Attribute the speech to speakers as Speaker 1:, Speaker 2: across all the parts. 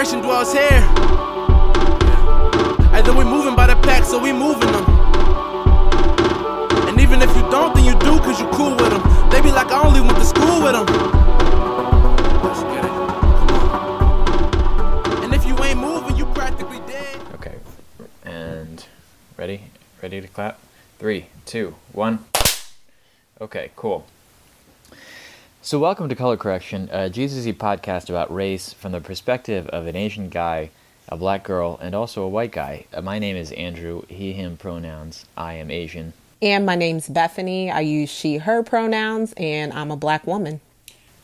Speaker 1: Coloration dwells here. Either we moving by the pack, so we moving them. And even if you don't, then you do, cause you cool with them. They be like, I only went to school with them. And if you ain't moving, you practically dead.
Speaker 2: Okay. And ready? Ready to clap? Three, two, one. Okay, cool. So, welcome to Color Correction, a GCC podcast about race from the perspective of an Asian guy, a black girl, and also a white guy. Uh, my name is Andrew, he, him pronouns. I am Asian.
Speaker 3: And my name's Bethany. I use she, her pronouns, and I'm a black woman.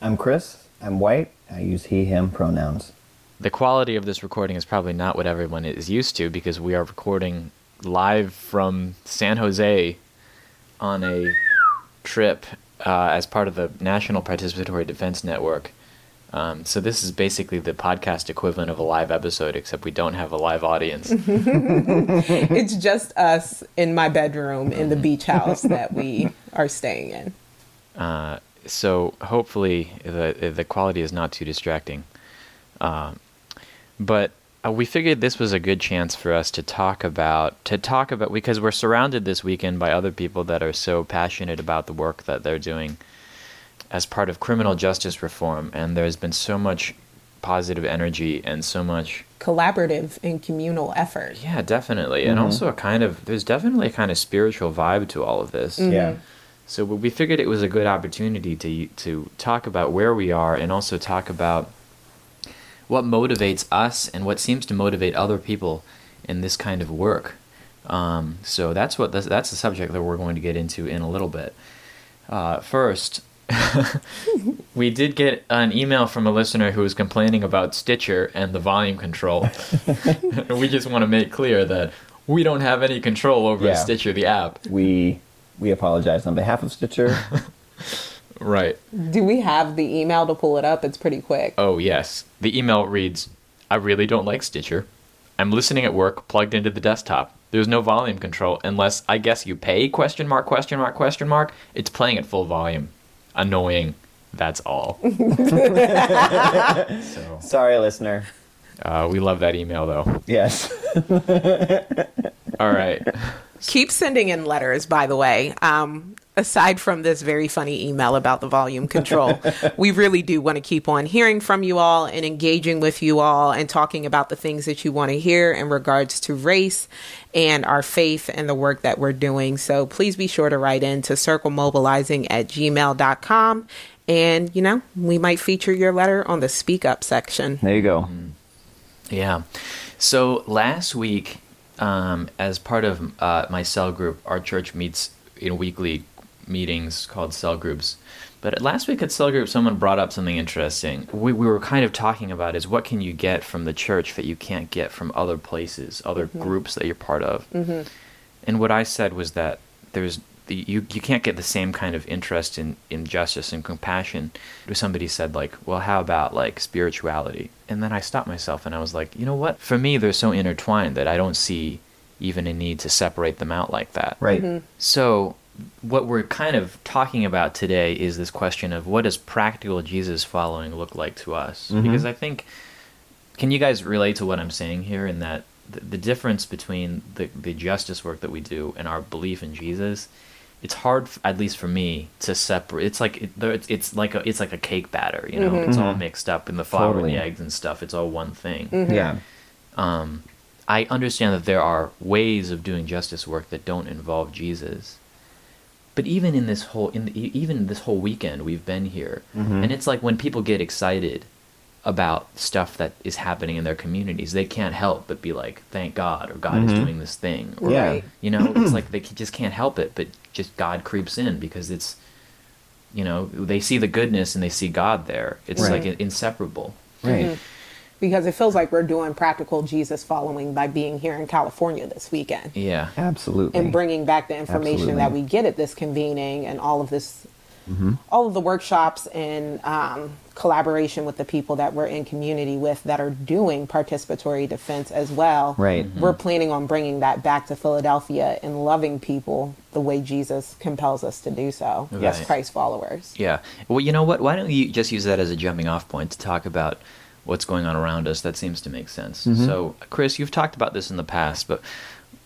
Speaker 4: I'm Chris. I'm white. I use he, him pronouns.
Speaker 2: The quality of this recording is probably not what everyone is used to because we are recording live from San Jose on a trip uh, as part of the National Participatory Defense Network. Um, so this is basically the podcast equivalent of a live episode, except we don't have a live audience.
Speaker 3: it's just us in my bedroom in the beach house that we are staying in.
Speaker 2: Uh, so hopefully the the quality is not too distracting. Uh, but uh, we figured this was a good chance for us to talk about to talk about because we're surrounded this weekend by other people that are so passionate about the work that they're doing as part of criminal justice reform, and there's been so much positive energy and so much
Speaker 3: Collaborative and communal effort.
Speaker 2: yeah definitely. And also a kind of there's definitely a kind of spiritual vibe to all of this.
Speaker 4: Yeah.
Speaker 2: so we figured it was a good opportunity to to talk about where we are and also talk about what motivates us and what seems to motivate other people in this kind of work. Um, so that's what that's, that's the subject that we're going to get into in a little bit. Uh, first, we did get an email from a listener who was complaining about Stitcher and the volume control. we just want to make clear that we don't have any control over
Speaker 4: Yeah.
Speaker 2: Stitcher, the app.
Speaker 4: We we apologize on behalf of Stitcher.
Speaker 2: Right.
Speaker 3: Do we have the email to pull it up? It's pretty quick.
Speaker 2: Oh, yes. The email reads I really don't like Stitcher. I'm listening at work plugged into the desktop. There's no volume control unless I guess you pay question mark question mark question mark. It's playing at full volume. Annoying. That's all. so
Speaker 4: Sorry, listener.
Speaker 2: uh, we love that email though.
Speaker 4: Yes.
Speaker 2: All right.
Speaker 3: Keep sending in letters, by the way. Um, aside from this very funny email about the volume control, we really do want to keep on hearing from you all and engaging with you all and talking about the things that you want to hear in regards to race and our faith and the work that we're doing. So please be sure to write in to circlemobilizing at gmail.com. And, you know, we might feature your letter on the speak up section.
Speaker 4: There you go.
Speaker 2: Mm-hmm. Yeah. So last week, um, as part of uh, my cell group, our church meets in weekly meetings called cell groups. But last week at cell group, someone brought up something interesting. We, we were kind of talking about is what can you get from the church that you can't get from other places, other mm-hmm. groups that you're part of. Mm-hmm. And what I said was that there's the, you you can't get the same kind of interest in, in justice and compassion. Somebody said like, well, how about like spirituality? And then I stopped myself and I was like, you know what? For me, they're so intertwined that I don't see even a need to separate them out like that.
Speaker 4: Right. Mm-hmm.
Speaker 2: So, what we're kind of talking about today is this question of what does practical Jesus following look like to us? Mm-hmm. Because I think, can you guys relate to what I'm saying here in that the, the difference between the, the justice work that we do and our belief in Jesus? It's hard, at least for me, to separate. It's like it, it's, it's like a it's like a cake batter, you know. Mm-hmm. It's all mm-hmm. mixed up in the flour
Speaker 4: Totally.
Speaker 2: and the eggs and stuff. It's all one thing
Speaker 4: Yeah.
Speaker 2: um, I understand that there are ways of doing justice work that don't involve Jesus. But even in this whole, in the, e- even this whole weekend, we've been here, mm-hmm. and it's like when people get excited about stuff that is happening in their communities, they can't help but be like, "Thank God," or "God is mm-hmm. doing this thing," or
Speaker 4: Yeah.
Speaker 2: You know, it's like they just can't help it, but just God creeps in because it's, you know, they see the goodness and they see God there. It's
Speaker 4: Right.
Speaker 2: like inseparable.
Speaker 4: Right. Mm-hmm.
Speaker 3: Because it feels like we're doing practical Jesus following by being here in California this weekend.
Speaker 2: Yeah.
Speaker 4: Absolutely.
Speaker 3: and bringing back the information that we get at this convening and all of this all of the workshops and um, collaboration with the people that we're in community with that are doing participatory defense as well
Speaker 4: Right.
Speaker 3: we're planning on bringing that back to philadelphia and loving people the way jesus compels us to do so as christ followers
Speaker 2: Yeah. Well, you know what? Why don't you just use that as a jumping off point to talk about what's going on around us, that seems to make sense.
Speaker 4: Mm-hmm.
Speaker 2: So, Chris, you've talked about this in the past, but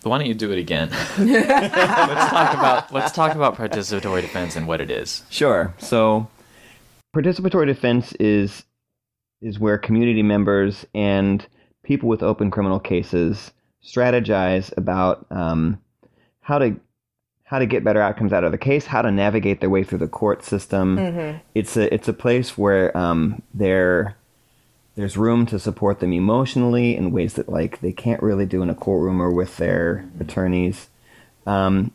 Speaker 2: why don't you do it again? let's talk about let's talk about participatory defense and what it is.
Speaker 4: Sure. So, participatory defense is is where community members and people with open criminal cases strategize about um, how to how to get better outcomes out of the case, how to navigate their way through the court system. It's a it's a place where um, there there's room to support them emotionally in ways that like they can't really do in a courtroom or with their attorneys. Um,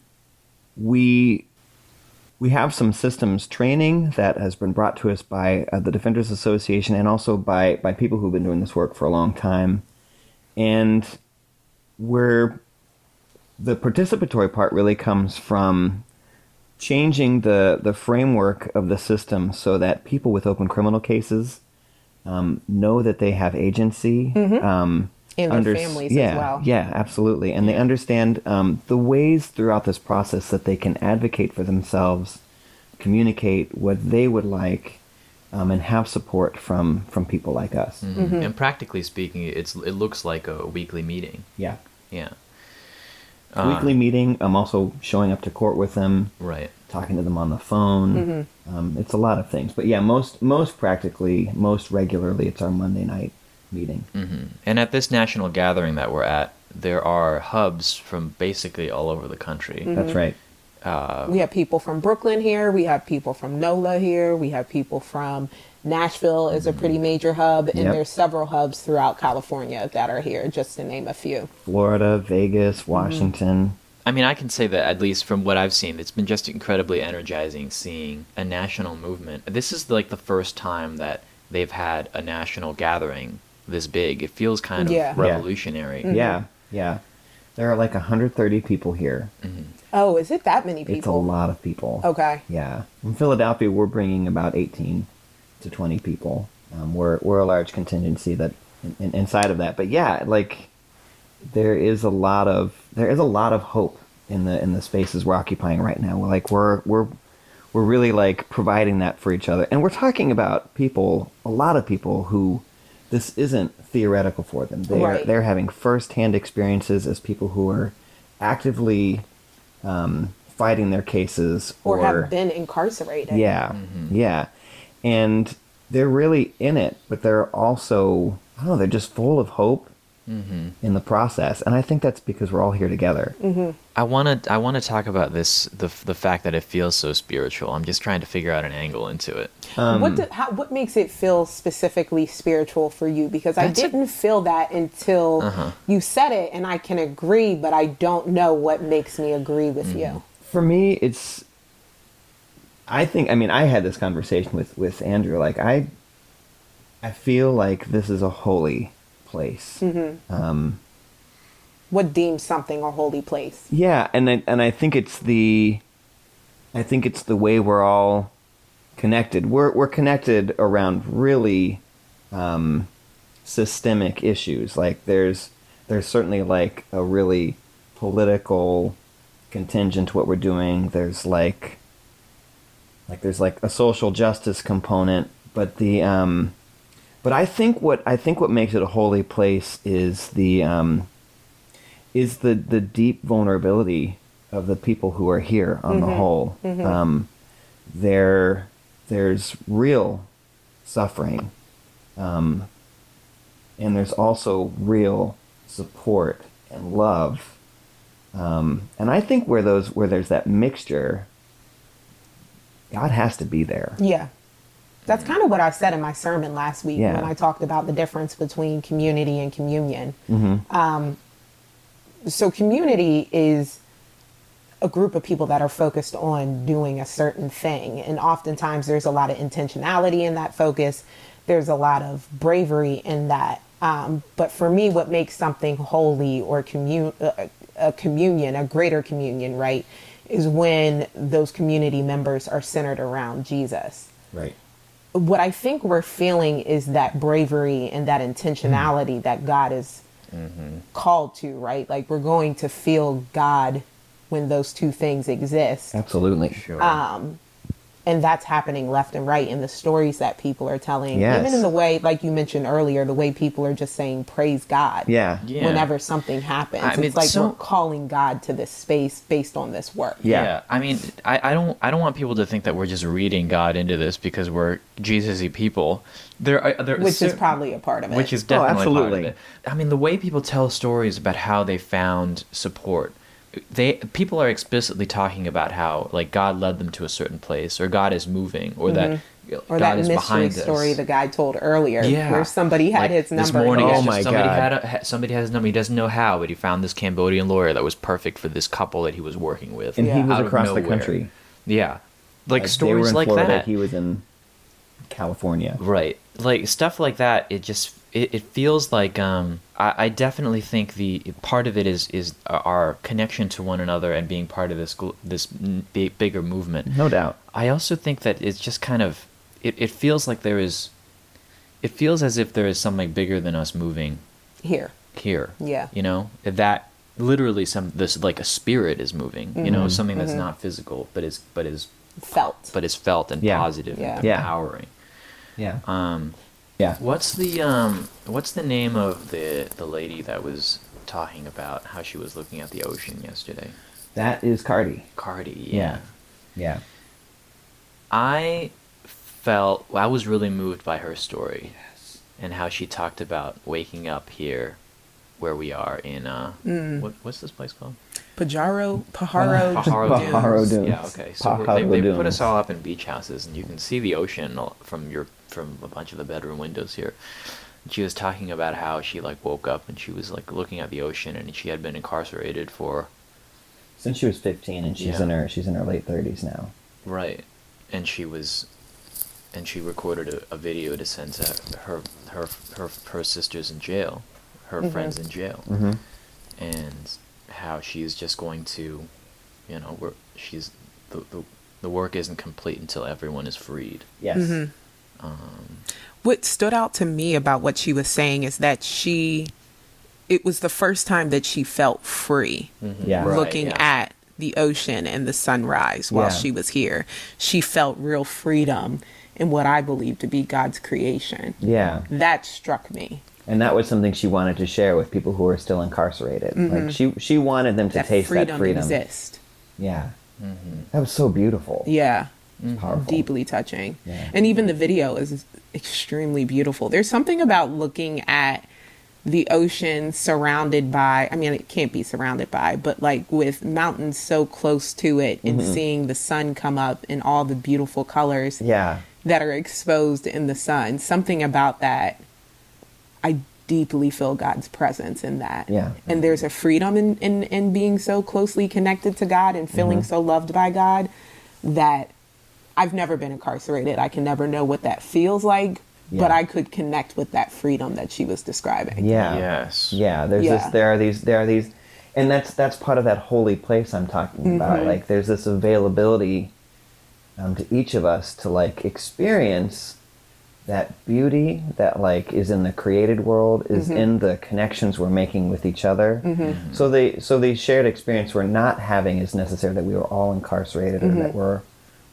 Speaker 4: we we have some systems training that has been brought to us by uh, the Defenders Association and also by by people who've been doing this work for a long time, and we're the participatory part really comes from changing the the framework of the system so that people with open criminal cases um, know that they have agency. Um,
Speaker 3: And their
Speaker 4: unders-
Speaker 3: families as
Speaker 4: yeah,
Speaker 3: well.
Speaker 4: Yeah, absolutely. And they understand um, the ways throughout this process that they can advocate for themselves, communicate what they would like, um, and have support from from people like us.
Speaker 3: Mm-hmm.
Speaker 2: And practically speaking, it's it looks like a weekly meeting.
Speaker 4: Yeah.
Speaker 2: Yeah. Uh,
Speaker 4: Weekly meeting. I'm also showing up to court with them,
Speaker 2: Right.
Speaker 4: Talking to them on the phone.
Speaker 3: Mm-hmm.
Speaker 4: Um, it's a lot of things, but yeah, most most practically, most regularly, it's our Monday night meeting.
Speaker 2: hmm And at this national gathering that we're at, there are hubs from basically all over the country.
Speaker 3: Mm-hmm.
Speaker 4: That's right.
Speaker 2: Uh,
Speaker 3: We have people from Brooklyn here. We have people from NOLA here. We have people from Nashville is a pretty major hub, and
Speaker 4: Yep.
Speaker 3: there's several hubs throughout California that are here, just to name a few.
Speaker 4: Florida, Vegas,
Speaker 3: Mm-hmm.
Speaker 4: Washington.
Speaker 2: I mean, I can say that at least from what I've seen, it's been just incredibly energizing seeing a national movement. This is like the first time that they've had a national gathering this big. It feels kind of
Speaker 3: Yeah. Mm-hmm.
Speaker 4: Yeah.
Speaker 2: revolutionary.
Speaker 4: Yeah, yeah. There are like 130 people here.
Speaker 3: Oh, is it that many people?
Speaker 4: It's a lot of people.
Speaker 3: Okay.
Speaker 4: Yeah. In Philadelphia, we're bringing about 18 to 20 people. Um, we're, we're a large contingency that in, in, inside of that. But yeah, like there is a lot of there is a lot of hope in the in the spaces we're occupying right now. We're like we're we're we're really like providing that for each other. And we're talking about people, a lot of people who this isn't theoretical for them. They're
Speaker 3: Right.
Speaker 4: they're having firsthand experiences as people who are actively um, fighting their cases
Speaker 3: Or, have been incarcerated.
Speaker 4: yeah, yeah, and they're really in it, but they're also I don't know, they're just full of hope in the process, and I think that's because we're all here together.
Speaker 2: I want to I want to talk about this the the fact that it feels so spiritual. I'm just trying to figure out an angle into it.
Speaker 4: Um,
Speaker 3: what do, how, what makes it feel specifically spiritual for you? Because I didn't feel that until
Speaker 2: Uh-huh.
Speaker 3: you said it, and I can agree, but I don't know what makes me agree with
Speaker 2: Mm-hmm.
Speaker 3: you.
Speaker 4: For me, it's. I think I mean I had this conversation with with Andrew. Like I, I feel like this is a holy place. Um,
Speaker 3: What deems something a holy place?
Speaker 4: Yeah, and I, and I think it's the, I think it's the way we're all connected. We're we're connected around really um, systemic issues. Like there's there's certainly like a really political contingent to what we're doing. There's like like there's like a social justice component, but the um, but I think what I think what makes it a holy place is the um, is the the deep vulnerability of the people who are here on the whole. Um, there, there's real suffering, um, and there's also real support and love. Um, and I think where those where there's that mixture, God has to be there.
Speaker 3: Yeah. That's kind of what I said in my sermon last week
Speaker 4: Yeah.
Speaker 3: when I talked about the difference between community and communion.
Speaker 4: Mm-hmm.
Speaker 3: Um, so, community is a group of people that are focused on doing a certain thing. And oftentimes there's a lot of intentionality in that focus, there's a lot of bravery in that. Um, but for me, what makes something holy or commun- uh, a communion, a greater communion, right, is when those community members are centered around Jesus
Speaker 4: Right.
Speaker 3: What I think we're feeling is that bravery and that intentionality that God is called to, right? Like we're going to feel God when those two things exist.
Speaker 4: Absolutely.
Speaker 2: Sure.
Speaker 3: Um, and that's happening left and right in the stories that people are telling
Speaker 4: Yes.
Speaker 3: even in the way like you mentioned earlier the way people are just saying praise god
Speaker 4: Yeah.
Speaker 2: Yeah.
Speaker 3: whenever something happens
Speaker 2: I mean,
Speaker 3: it's like
Speaker 2: so-
Speaker 3: we're calling god to this space based on this work
Speaker 4: Yeah.
Speaker 2: I mean, I, I don't I don't want people to think that we're just reading God into this because we're Jesus-y people. There are there
Speaker 3: which is probably a part of it
Speaker 2: which is oh, definitely part
Speaker 4: absolutely.
Speaker 2: of it. I mean, the way people tell stories about how they found support, they people are explicitly talking about how like God led them to a certain place, or God is moving, or that
Speaker 3: Mm-hmm. or
Speaker 2: God
Speaker 3: that
Speaker 2: is
Speaker 3: mystery
Speaker 2: behind
Speaker 3: story
Speaker 2: us.
Speaker 3: the guy told earlier
Speaker 2: Yeah.
Speaker 3: where somebody had
Speaker 2: Like,
Speaker 3: his number
Speaker 2: This morning,
Speaker 4: Oh my
Speaker 2: somebody
Speaker 4: God.
Speaker 2: had a, somebody has his number. He doesn't know how, but he found this Cambodian lawyer that was perfect for this couple that he was working with.
Speaker 4: And
Speaker 3: Yeah.
Speaker 4: he was across the country.
Speaker 2: Yeah, like,
Speaker 4: they were
Speaker 2: stories
Speaker 4: in
Speaker 2: like
Speaker 4: Florida,
Speaker 2: that.
Speaker 4: He was in California.
Speaker 2: Right. Like stuff like that, it just it, it feels like um I, I definitely think the part of it is is our connection to one another and being part of this this big, bigger movement.
Speaker 4: No doubt.
Speaker 2: I also think that it's just kind of it, it feels like there is it feels as if there is something bigger than us moving
Speaker 3: here
Speaker 2: here.
Speaker 3: Yeah.
Speaker 2: You know? That literally some this like a spirit is moving, you
Speaker 3: Mm-hmm.
Speaker 2: know, something that's not physical but is but is
Speaker 3: felt
Speaker 2: but is felt and
Speaker 4: Yeah.
Speaker 2: positive
Speaker 3: Yeah.
Speaker 2: and
Speaker 4: Yeah.
Speaker 2: empowering.
Speaker 4: Yeah.
Speaker 2: Um
Speaker 4: Yeah.
Speaker 2: What's the um what's the name of the the lady that was talking about how she was looking at the ocean yesterday?
Speaker 4: That is Cardi.
Speaker 2: Cardi.
Speaker 4: Yeah. Yeah.
Speaker 2: I felt I was really moved by her story. And how she talked about waking up here where we are in uh what what's this place called?
Speaker 3: Pajaro Pajaro
Speaker 2: Pajaro
Speaker 3: Dunes.
Speaker 4: Pajaro Dunes.
Speaker 2: Yeah, okay. So they, they put us all up in beach houses, and you can see the ocean from your from a bunch of the bedroom windows here. And she was talking about how she like woke up and she was like looking at the ocean, and she had been incarcerated for
Speaker 4: Since she was 15 and she's
Speaker 2: Yeah.
Speaker 4: in her she's in her late 30s now.
Speaker 2: right, and she was, and she recorded a, a video to send to her her her her sisters in jail, her friends in jail,
Speaker 4: Mm-hmm.
Speaker 2: and how she's just going to, you know, we're, she's the, the the work isn't complete until everyone is freed.
Speaker 4: Yes.
Speaker 3: Mm-hmm.
Speaker 2: Um,
Speaker 3: What stood out to me about what she was saying is that she, it was the first time that she felt free
Speaker 4: Yeah.
Speaker 2: Right,
Speaker 3: looking
Speaker 2: yeah.
Speaker 3: at the ocean and the sunrise while
Speaker 4: Yeah.
Speaker 3: she was here. She felt real freedom in what I believe to be God's creation.
Speaker 4: Yeah.
Speaker 3: That struck me.
Speaker 4: And that was something she wanted to share with people who were still incarcerated. Like she she wanted them to
Speaker 3: Mm-hmm. That
Speaker 4: taste
Speaker 3: freedom,
Speaker 4: that freedom.
Speaker 3: exists.
Speaker 4: Yeah. That was so beautiful.
Speaker 3: Yeah.
Speaker 4: Powerful.
Speaker 3: deeply touching.
Speaker 4: Yeah.
Speaker 3: And even the video is extremely beautiful. There's something about looking at the ocean surrounded by, I mean, it can't be surrounded by, but like with mountains so close to it and
Speaker 4: Mm-hmm.
Speaker 3: seeing the sun come up and all the beautiful colors
Speaker 4: Yeah.
Speaker 3: that are exposed in the sun. Something about that, I deeply feel God's presence in that.
Speaker 4: Yeah.
Speaker 3: And there's a freedom in, in, in being so closely connected to God and feeling
Speaker 4: Mm-hmm.
Speaker 3: so loved by God that I've never been incarcerated. I can never know what that feels like, but I could connect with that freedom that she was describing.
Speaker 4: Yeah.
Speaker 2: Yes.
Speaker 4: Yeah, there's
Speaker 3: Yeah.
Speaker 4: this there are these there are these and that's that's part of that holy place I'm talking about.
Speaker 3: Mm-hmm.
Speaker 4: Like there's this availability um, to each of us to like experience that beauty that like is in the created world is
Speaker 3: Mm-hmm.
Speaker 4: in the connections we're making with each other. So the so the shared experience we're not having is necessary that we were all incarcerated or
Speaker 3: Mm-hmm.
Speaker 4: that we're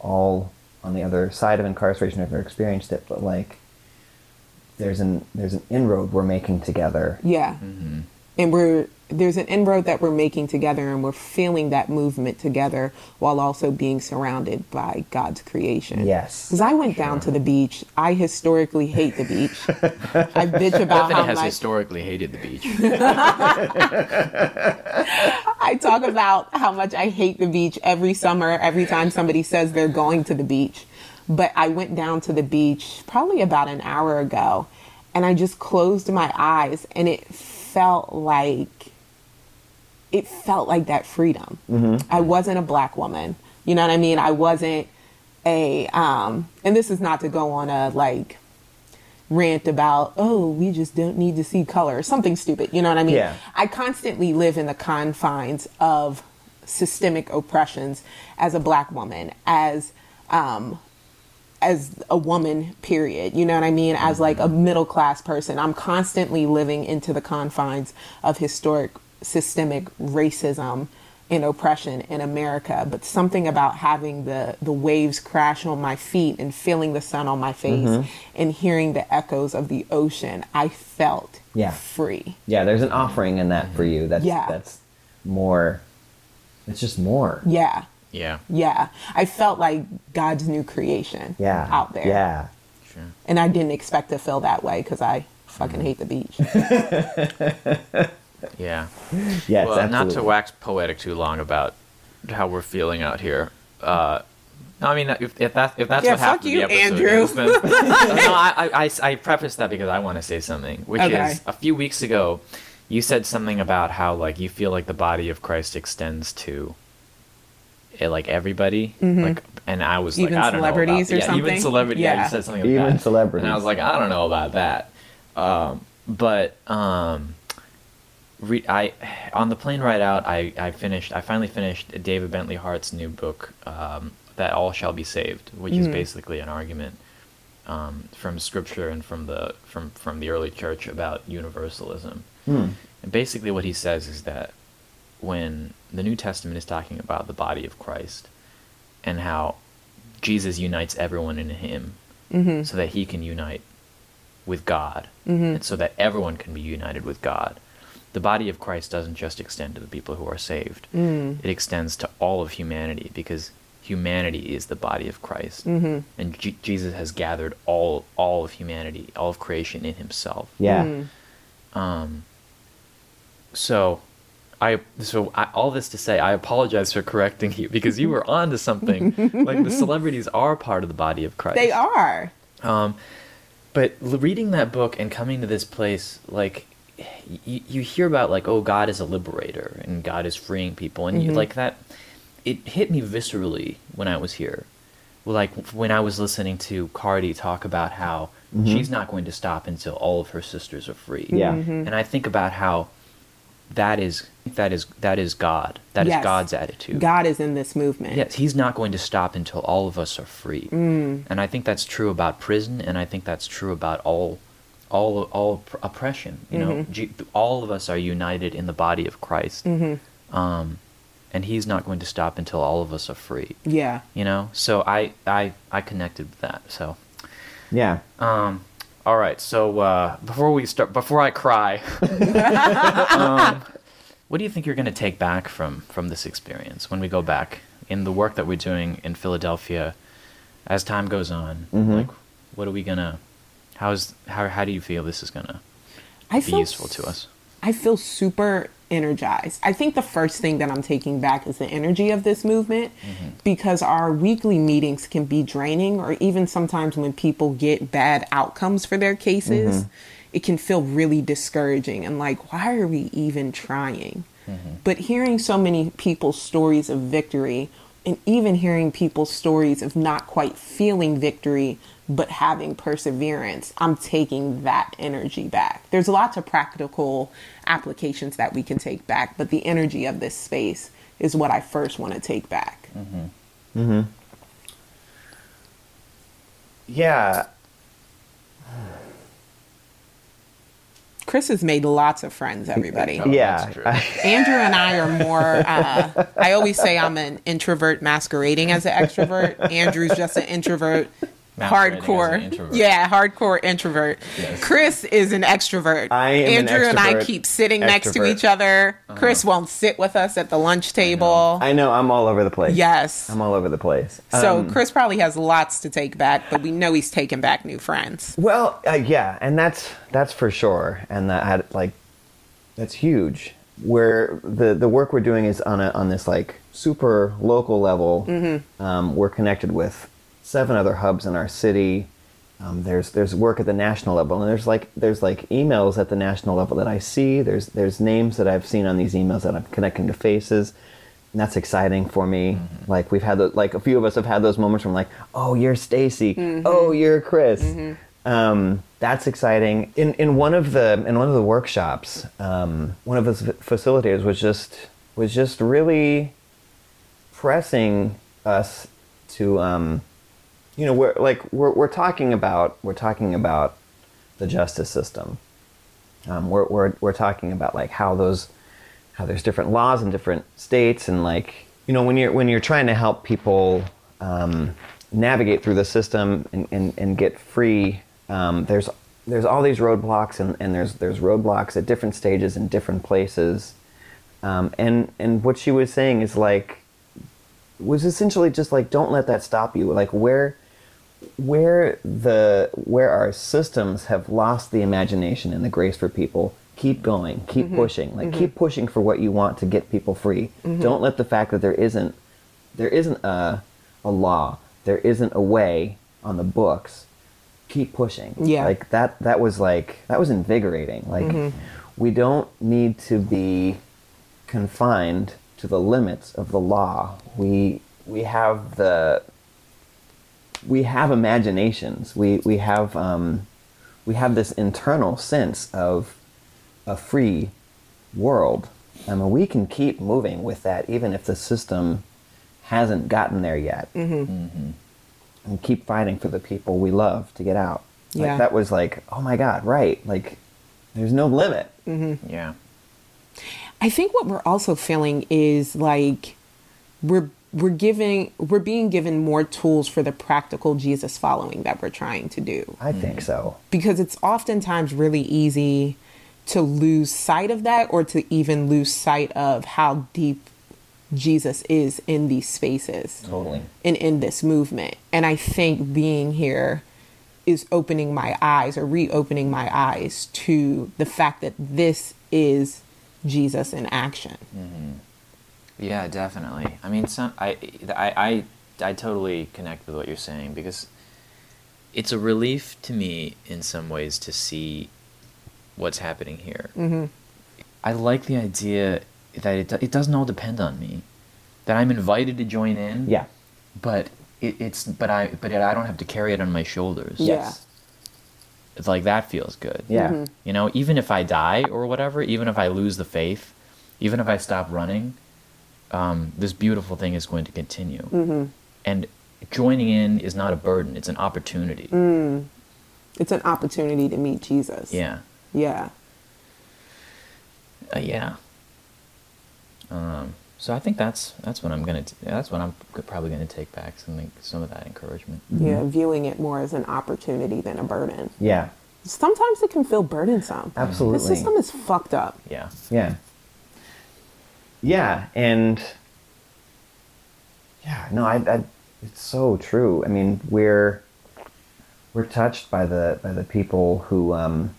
Speaker 4: all on the other side of incarceration or ever experienced it, but like there's an there's an inroad we're making together.
Speaker 3: Yeah. Mm-hmm. And we're there's an inroad that we're making together and we're feeling that movement together while also being surrounded by God's creation.
Speaker 4: Yes.
Speaker 3: Because I went down to the beach. I historically hate the beach. I bitch about
Speaker 2: Bethany
Speaker 3: how
Speaker 2: has
Speaker 3: much
Speaker 2: historically hated the beach.
Speaker 3: I talk about how much I hate the beach every summer, every time somebody says they're going to the beach. But I went down to the beach probably about an hour ago and I just closed my eyes and it felt like it felt like that freedom. I wasn't a black woman. You know what I mean? I wasn't a um and this is not to go on a like rant about oh we just don't need to see color something stupid you know what i mean
Speaker 4: Yeah.
Speaker 3: i constantly live in the confines of systemic oppressions as a black woman as um as a woman period you know what i mean as like a middle class person i'm constantly living into the confines of historic systemic racism and oppression in America, but something about having the, the waves crash on my feet and feeling the sun on my face
Speaker 4: Mm-hmm.
Speaker 3: and hearing the echoes of the ocean, I felt
Speaker 4: Yeah.
Speaker 3: free.
Speaker 4: Yeah, there's an offering in that for you. That's
Speaker 3: Yeah.
Speaker 4: that's more. It's just more.
Speaker 3: Yeah.
Speaker 2: Yeah.
Speaker 3: Yeah. I felt like God's new creation
Speaker 4: Yeah.
Speaker 3: out there.
Speaker 4: Yeah.
Speaker 2: Sure.
Speaker 3: And I didn't expect to feel that way because I fucking hate the beach.
Speaker 2: Yeah.
Speaker 4: Yes.
Speaker 2: well, not to wax poetic too long about how we're feeling out here. Uh, no, I mean, if, if that if that's
Speaker 3: Yeah,
Speaker 2: what half
Speaker 3: fuck
Speaker 2: of
Speaker 3: you,
Speaker 2: the episode
Speaker 3: Andrew.
Speaker 2: is, then, no, I, I, I, I preface that because I want to say something, which
Speaker 3: Okay.
Speaker 2: is a few weeks ago, you said something about how like you feel like the body of Christ extends to. eh, like everybody, like, and I was
Speaker 3: Mm-hmm. Even
Speaker 2: like, I don't
Speaker 3: celebrities
Speaker 2: know
Speaker 3: or
Speaker 2: about, yeah, even
Speaker 3: something?
Speaker 2: celebrity. Yeah.
Speaker 3: Yeah.
Speaker 2: you said something like
Speaker 4: Even
Speaker 2: that.
Speaker 4: celebrities.
Speaker 2: and I was like, I don't know about that. Um, but um, re- I on the plane ride out, I, I finished. I finally finished David Bentley Hart's new book, um, "That All Shall Be Saved," which is basically an argument um, from Scripture and from the from from the early church about universalism.
Speaker 4: Hmm.
Speaker 2: And basically, what he says is that when the New Testament is talking about the body of Christ and how Jesus unites everyone in Him, so that He can unite with God, and so that everyone can be united with God. The body of Christ doesn't just extend to the people who are saved; it extends to all of humanity because humanity is the body of Christ, and J- Jesus has gathered all all of humanity, all of creation in Himself.
Speaker 4: Yeah.
Speaker 2: Um, so, I so I, all this to say, I apologize for correcting you because you were on to something. like the celebrities are part of the body of Christ.
Speaker 3: they are.
Speaker 2: Um, but reading that book and coming to this place, like y- you hear about like oh God is a liberator and God is freeing people, and you, mm-hmm. like that, it hit me viscerally when I was here. Like when I was listening to Cardi talk about how mm-hmm. she's not going to stop until all of her sisters are free.
Speaker 4: Yeah. Mm-hmm.
Speaker 2: and I think about how that is that is that is God. That is
Speaker 3: Yes.
Speaker 2: God's attitude.
Speaker 3: God is in this movement.
Speaker 2: Yes, he's not going to stop until all of us are free. Mm. And I think that's true about prison, and I think that's true about all, all, all oppression. You know, all of us are united in the body of Christ, um, and he's not going to stop until all of us are free.
Speaker 3: Yeah.
Speaker 2: You know, so I, I, I connected with that. So,
Speaker 4: Yeah.
Speaker 2: um, all right. So uh, before we start, before I cry, um, what do you think you're going to take back from from this experience when we go back in the work that we're doing in Philadelphia? As time goes on, like, what are we gonna? How's how how do you feel this is gonna
Speaker 3: I
Speaker 2: be
Speaker 3: feel
Speaker 2: useful to us?
Speaker 3: I feel super energized. I think the first thing that I'm taking back is the energy of this movement mm-hmm. because our weekly meetings can be draining, or even sometimes when people get bad outcomes for their cases, mm-hmm. it can feel really discouraging and like, why are we even trying? Mm-hmm. But hearing so many people's stories of victory and even hearing people's stories of not quite feeling victory but having perseverance, I'm taking that energy back. There's lots of practical applications that we can take back, but the energy of this space is what I first want to take back. Mm-hmm. Mm-hmm.
Speaker 4: Yeah.
Speaker 3: Chris has made lots of friends, everybody.
Speaker 2: Oh,
Speaker 4: yeah.
Speaker 3: Andrew and I are more. Uh, I always say I'm an introvert masquerading as an extrovert. Andrew's just an introvert,
Speaker 2: Masquerading as
Speaker 3: hardcore.
Speaker 2: introvert.
Speaker 3: Yeah, hardcore introvert.
Speaker 2: Yes.
Speaker 3: Chris is an extrovert.
Speaker 4: I am an
Speaker 3: Andrew and I keep sitting next to each other.
Speaker 2: Uh-huh.
Speaker 3: Chris won't sit with us at the lunch table.
Speaker 4: I know. I'm all over the place.
Speaker 3: yes.
Speaker 4: I'm all over the place.
Speaker 3: so
Speaker 4: Um,
Speaker 3: Chris probably has lots to take back, but we know he's taking back new friends.
Speaker 4: Well, uh, yeah, and that's that's for sure, and that like that's huge. Where the the work we're doing is on a on this like super local level. Um, we're connected with seven other hubs in our city. Um, there's there's work at the national level, and there's like there's like emails at the national level that I see. There's there's names that I've seen on these emails that I'm connecting to faces. And that's exciting for me. Like we've had the, like a few of us have had those moments from like, oh, you're Stacy. Oh, you're Chris. Um, that's exciting. In in one of the in one of the workshops, um, one of the facilitators was just was just really pressing us to, um, you know, we're like we're we're talking about we're talking about the justice system. Um, we're we're we're talking about like how those how there's different laws in different states, and like you know when you're when you're trying to help people um, navigate through the system and, and, and get free, um, there's there's all these roadblocks, and, and there's there's roadblocks at different stages in different places, um, and and what she was saying is like was essentially just like don't let that stop you, like where where the where our systems have lost the imagination and the grace for people keep going keep mm-hmm. pushing. Like mm-hmm. keep pushing for what you want to get people free. Mm-hmm. Don't let the fact that there isn't there isn't a, a law there isn't a way on the books keep pushing.
Speaker 3: Yeah.
Speaker 4: like that that was like that was invigorating. Like we don't need to be confined to the limits of the law. We we have the we have imaginations. We we have um, we have this internal sense of a free world. I mean, we can keep moving with that, even if the system hasn't gotten there yet, mm-hmm. and keep fighting for the people we love to get out. Like,
Speaker 3: Yeah.
Speaker 4: that was like, oh my God, right? Like, there's no limit.
Speaker 2: Yeah.
Speaker 3: I think what we're also feeling is like we're we're giving we're being given more tools for the practical Jesus following that we're trying to do.
Speaker 4: I think so.
Speaker 3: Because it's oftentimes really easy to lose sight of that or to even lose sight of how deep Jesus is in these spaces
Speaker 4: Totally.
Speaker 3: and in this movement. And I think being here is opening my eyes or reopening my eyes to the fact that this is Jesus in action. Mm-hmm.
Speaker 2: Yeah, definitely. I mean, some I, I, I, I totally connect with what you're saying because it's a relief to me in some ways to see what's happening here. Mm-hmm. I like the idea that it, it doesn't all depend on me, that I'm invited to join in.
Speaker 4: Yeah.
Speaker 2: But it, it's but I but I don't have to carry it on my shoulders.
Speaker 3: Yeah.
Speaker 2: It's like that feels good.
Speaker 4: Yeah.
Speaker 2: You know, even if I die or whatever, even if I lose the faith, even if I stop running, um, this beautiful thing is going to continue. Mm-hmm. And joining in is not a burden; it's an opportunity.
Speaker 3: It's an opportunity to meet Jesus.
Speaker 2: Yeah,
Speaker 3: Yeah.
Speaker 2: uh, yeah. Um, so I think that's that's what I'm gonna t- that's what I'm probably gonna take back some like, some of that encouragement.
Speaker 3: Yeah. Viewing it more as an opportunity than a burden.
Speaker 4: Yeah.
Speaker 3: Sometimes it can feel burdensome.
Speaker 4: Absolutely.
Speaker 3: The system is fucked up.
Speaker 2: Yeah,
Speaker 4: Yeah. Yeah, and yeah, no, I, I it's so true. I mean, we're we're touched by the by the people who um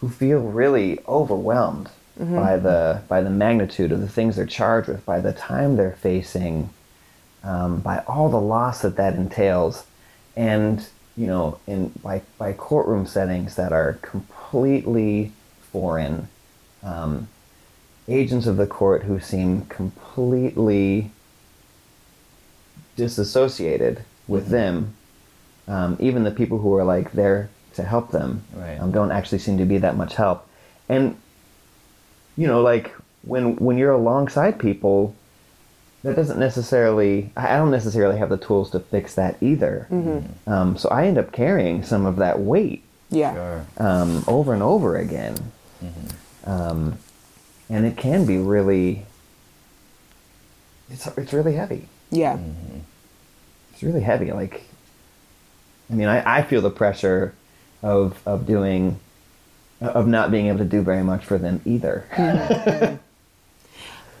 Speaker 4: who feel really overwhelmed by the by the magnitude of the things they're charged with, by the time they're facing, um, by all the loss that that entails, and you know, in by by courtroom settings that are completely foreign, um, agents of the court who seem completely disassociated with them, um, even the people who are like there to help them,
Speaker 2: Right.
Speaker 4: um, don't actually seem to be that much help, and you know, like when when you're alongside people, that doesn't necessarily. I I don't necessarily have the tools to fix that either. Um, so I end up carrying some of that weight
Speaker 3: Yeah.
Speaker 2: sure.
Speaker 4: um, over and over again, um, and it can be really. It's it's really heavy.
Speaker 3: Yeah. Mm-hmm.
Speaker 4: It's really heavy. Like, I mean, I, I feel the pressure of of doing, of not being able to do very much for them either.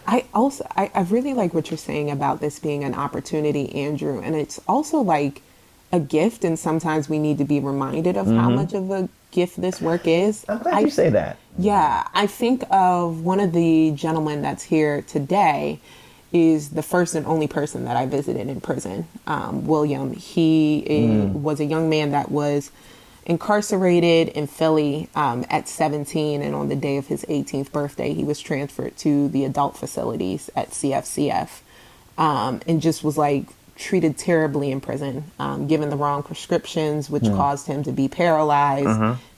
Speaker 3: I also I, I really like what you're saying about this being an opportunity, Andrew, and it's also like a gift and sometimes we need to be reminded of how mm-hmm. much of a gift this work is.
Speaker 4: I'm glad
Speaker 3: I-
Speaker 4: you say that.
Speaker 3: Yeah, I think of one of the gentlemen that's here today is the first and only person that I visited in prison, um, William. He uh, was a young man that was incarcerated in Philly um, at 17, and on the day of his 18th birthday, he was transferred to the adult facilities at CFCF um, and just was like treated terribly in prison, um, given the wrong prescriptions, which caused him to be paralyzed.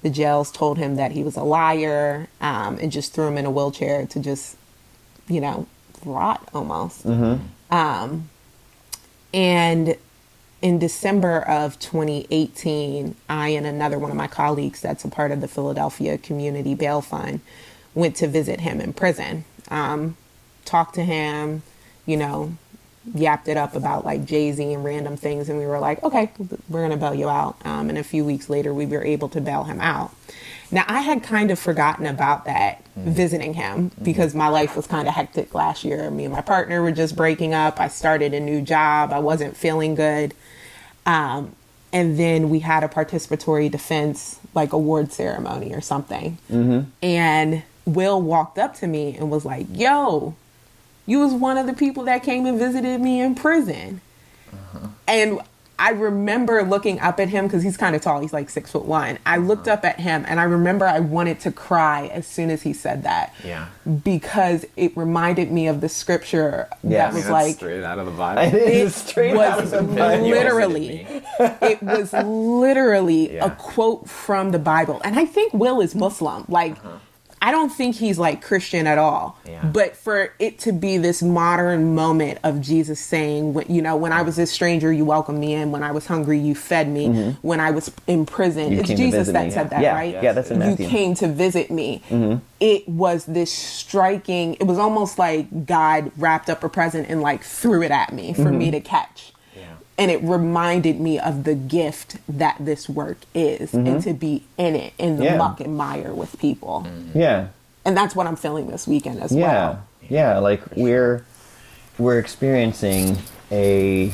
Speaker 3: The jails told him that he was a liar um, and just threw him in a wheelchair to just, you know, rot almost. Um, and in December of 2018, I and another one of my colleagues that's a part of the Philadelphia Community Bail Fund went to visit him in prison. Um, talked to him, you know, yapped it up about like Jay Z and random things, and we were like, okay, we're gonna bail you out. Um, and a few weeks later, we were able to bail him out. Now, I had kind of forgotten about that visiting him because my life was kind of hectic last year. Me and my partner were just breaking up. I started a new job. I wasn't feeling good. Um, and then we had a participatory defense like award ceremony or something. And Will walked up to me and was like, "Yo, you was one of the people that came and visited me in prison." Uh-huh. And I remember looking up at him because he's kind of tall. He's like six foot one. I uh-huh. looked up at him and I remember I wanted to cry as soon as he said that.
Speaker 2: Yeah.
Speaker 3: Because it reminded me of the scripture that was
Speaker 5: That's
Speaker 3: like,
Speaker 5: straight out of the Bible.
Speaker 4: It
Speaker 3: it
Speaker 4: is straight out
Speaker 3: was
Speaker 4: of the Bible.
Speaker 3: literally it was literally
Speaker 2: Yeah.
Speaker 3: a quote from the bible and i think will is muslim like uh-huh. I don't think he's like christian at all
Speaker 2: Yeah.
Speaker 3: but for it to be this modern moment of jesus saying when you know when i was a stranger you welcomed me in when i was hungry you fed me when i was in prison
Speaker 4: Mm-hmm. You
Speaker 3: it's jesus that
Speaker 4: me.
Speaker 3: said that
Speaker 4: Yeah,
Speaker 3: right
Speaker 4: yeah, that's in
Speaker 3: you
Speaker 4: Matthew. Mm-hmm.
Speaker 3: came to visit me it was this striking it was almost like god wrapped up a present and like threw it at me for
Speaker 4: Mm-hmm.
Speaker 3: me to catch
Speaker 2: Yeah.
Speaker 3: And it reminded me of the gift that this work is and to be in it in the
Speaker 4: Mm-hmm. Yeah.
Speaker 3: muck and mire with people
Speaker 4: Yeah.
Speaker 3: and that's what i'm feeling this weekend as
Speaker 4: Yeah.
Speaker 3: well
Speaker 4: Yeah, Yeah. like we're we're experiencing a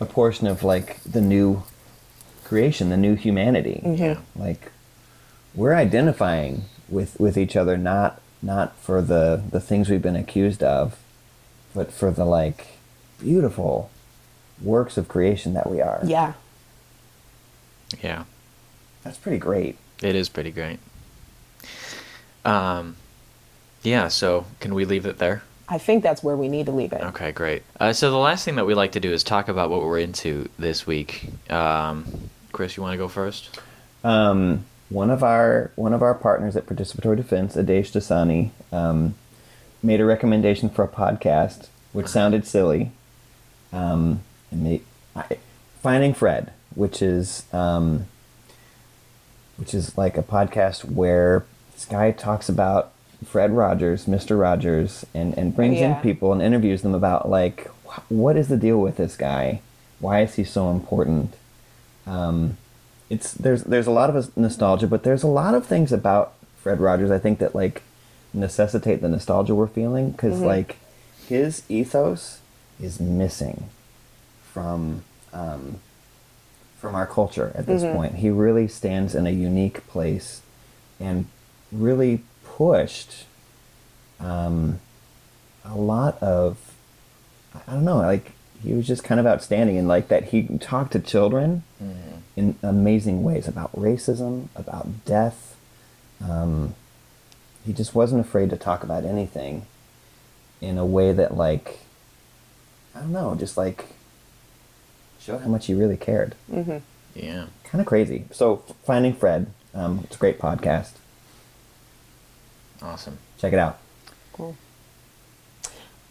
Speaker 4: a portion of like the new creation, the new humanity.
Speaker 3: Mm-hmm.
Speaker 4: Like we're identifying with with each other not not for the the things we've been accused of, but for the like beautiful works of creation that we are.
Speaker 3: yeah
Speaker 2: Yeah.
Speaker 4: That's pretty great.
Speaker 2: It is pretty great. Um, yeah. So can we leave it there?
Speaker 3: i think that's where we need to leave it
Speaker 2: Okay, great. Uh, so the last thing that we like to do is talk about what we're into this week. Um, Chris, you want to go first?
Speaker 4: Um, one of our one of our partners at Participatory Defense, Adesh Dasani, um, made a recommendation for a podcast, which sounded silly. Um, and they, I, Finding Fred, which is um, which is like a podcast where this guy talks about Fred Rogers, Mr. Rogers, and, and brings
Speaker 3: Yeah.
Speaker 4: in people and interviews them about like wh- what is the deal with this guy? Why is he so important? Um, it's there's there's a lot of nostalgia, but there's a lot of things about Fred Rogers I think that like necessitate the nostalgia we're feeling because like his ethos is missing from um, from our culture at this point. He really stands in a unique place and really pushed um, a lot of I don't know, like he was just kind of outstanding in like that he talked to children in amazing ways about racism, about death. Um, he just wasn't afraid to talk about anything in a way that like I don't know, just like showed how much he really cared.
Speaker 2: Yeah.
Speaker 4: Kind of crazy. So finding Fred, um, it's a great podcast.
Speaker 2: Awesome.
Speaker 4: Check it out.
Speaker 3: Cool.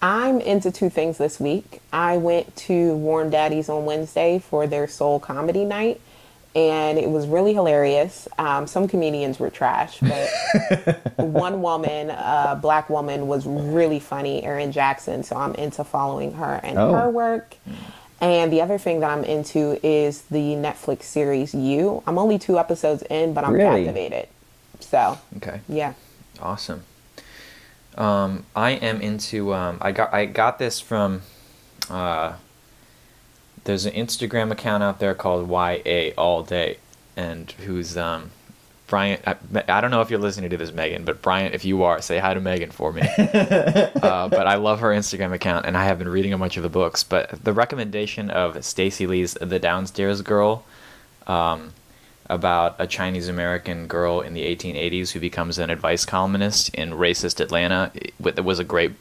Speaker 3: I'm into two things this week. I went to Warm Daddies on Wednesday for their soul comedy night, and it was really hilarious. Um, some comedians were trash, but one woman, a black woman, was really funny, Erin Jackson. So I'm into following her and
Speaker 4: Oh.
Speaker 3: her work. And the other thing that I'm into is the Netflix series You. I'm only two episodes in, but I'm
Speaker 4: Really?
Speaker 3: captivated. So,
Speaker 2: Okay.
Speaker 3: yeah.
Speaker 2: Awesome. Um, I am into. Um, I got. I got this from. Uh, there's an Instagram account out there called YA All Day, and who's um, Brian. I, I don't know if you're listening to this, Megan, but Brian, if you are, say hi to Megan for me. uh, but I love her Instagram account, and I have been reading a bunch of the books. But the recommendation of Stacey Lee's "The Downstairs Girl." Um, about a Chinese American girl in the 1880s who becomes an advice columnist in racist Atlanta. It, was a great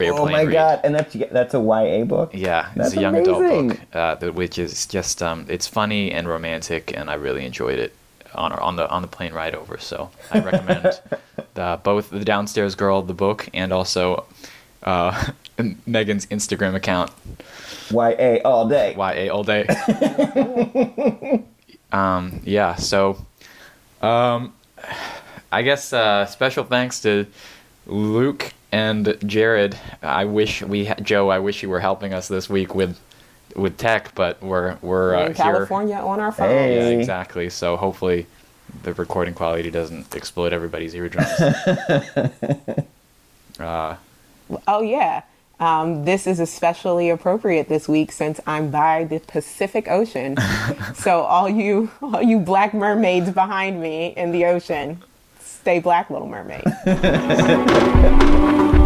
Speaker 4: oh my
Speaker 2: read.
Speaker 4: god! And that's that's a YA book.
Speaker 2: Yeah,
Speaker 4: That's
Speaker 2: it's a young adult book, uh, which is just um, it's funny and romantic, and I really enjoyed it on on the on the plane ride over. So I recommend the, both the Downstairs Girl, the book, and also uh, Megan's Instagram account,
Speaker 4: YA all day.
Speaker 2: YA all day. um, yeah, so um, I guess uh, special thanks to Luke and Jared. I wish we ha- Joe. I wish you were helping us this week with with tech, but we're we're uh,
Speaker 3: in
Speaker 2: here.
Speaker 3: California on our phone.
Speaker 6: Hey.
Speaker 2: Yeah, exactly. So hopefully the recording quality doesn't explode everybody's eardrums. uh,
Speaker 3: Oh yeah. Um, this is especially appropriate this week since I'm by the Pacific Ocean. so all you all you black mermaids behind me in the ocean, stay black, little mermaid.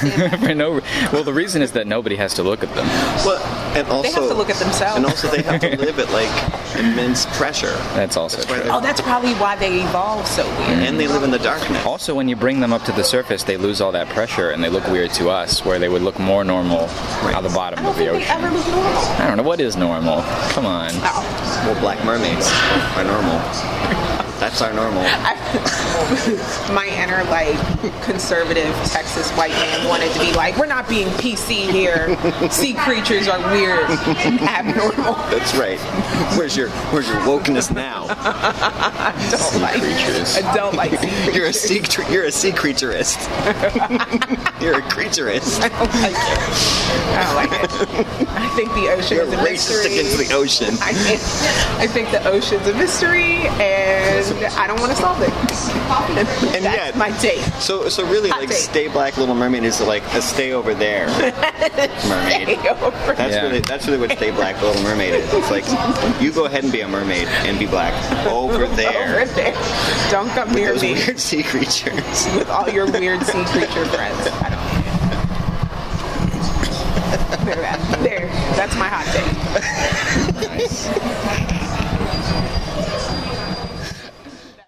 Speaker 3: For no,
Speaker 2: well, the reason is that nobody has to look at them.
Speaker 4: Well, and also
Speaker 3: They have to look at themselves.
Speaker 4: and also they have to live at like immense pressure,
Speaker 2: That's also
Speaker 4: That's
Speaker 2: true.
Speaker 3: oh, that's probably why they evolve so weird.
Speaker 4: and they live in the darkness.
Speaker 2: Also, when you bring them up to the surface, they lose all that pressure and they look weird to us, where they would look more normal at the bottom
Speaker 3: I don't
Speaker 2: of the
Speaker 3: think they
Speaker 2: ocean.
Speaker 3: ever look normal.
Speaker 2: I don't know what is normal. Come on.
Speaker 3: Oh,
Speaker 4: Well, black mermaids are normal. That's our normal.
Speaker 3: my inner like conservative Texas white man wanted to be like, we're not being PC here. sea creatures are weird and abnormal.
Speaker 4: That's right. Where's your Where's your wokeness now?
Speaker 3: I don't like
Speaker 2: creatures.
Speaker 3: I don't like sea creatures.
Speaker 4: You're a sea cre- You're a sea creatureist. you're a creatureist.
Speaker 3: I don't like it. I don't like it. I think the ocean
Speaker 4: You're
Speaker 3: is a
Speaker 4: racist
Speaker 3: mystery.
Speaker 4: against the ocean.
Speaker 3: I, think, I think the ocean's a mystery, and I don't want to solve it.
Speaker 4: And
Speaker 3: That's
Speaker 4: yet-
Speaker 3: my take.
Speaker 4: So, so really,
Speaker 3: Hot
Speaker 4: like,
Speaker 3: take.
Speaker 4: stay black, Little Mermaid is like a stay over there mermaid. That's
Speaker 2: Yeah.
Speaker 4: really that's really what Stay Black Little Mermaid is. It's like you go ahead and be a mermaid and be black over there.
Speaker 3: Over there. Don't come near
Speaker 4: Those
Speaker 3: me
Speaker 4: weird sea creatures.
Speaker 3: with all your weird sea creature friends. I don't. There, that- there. That's my hot take.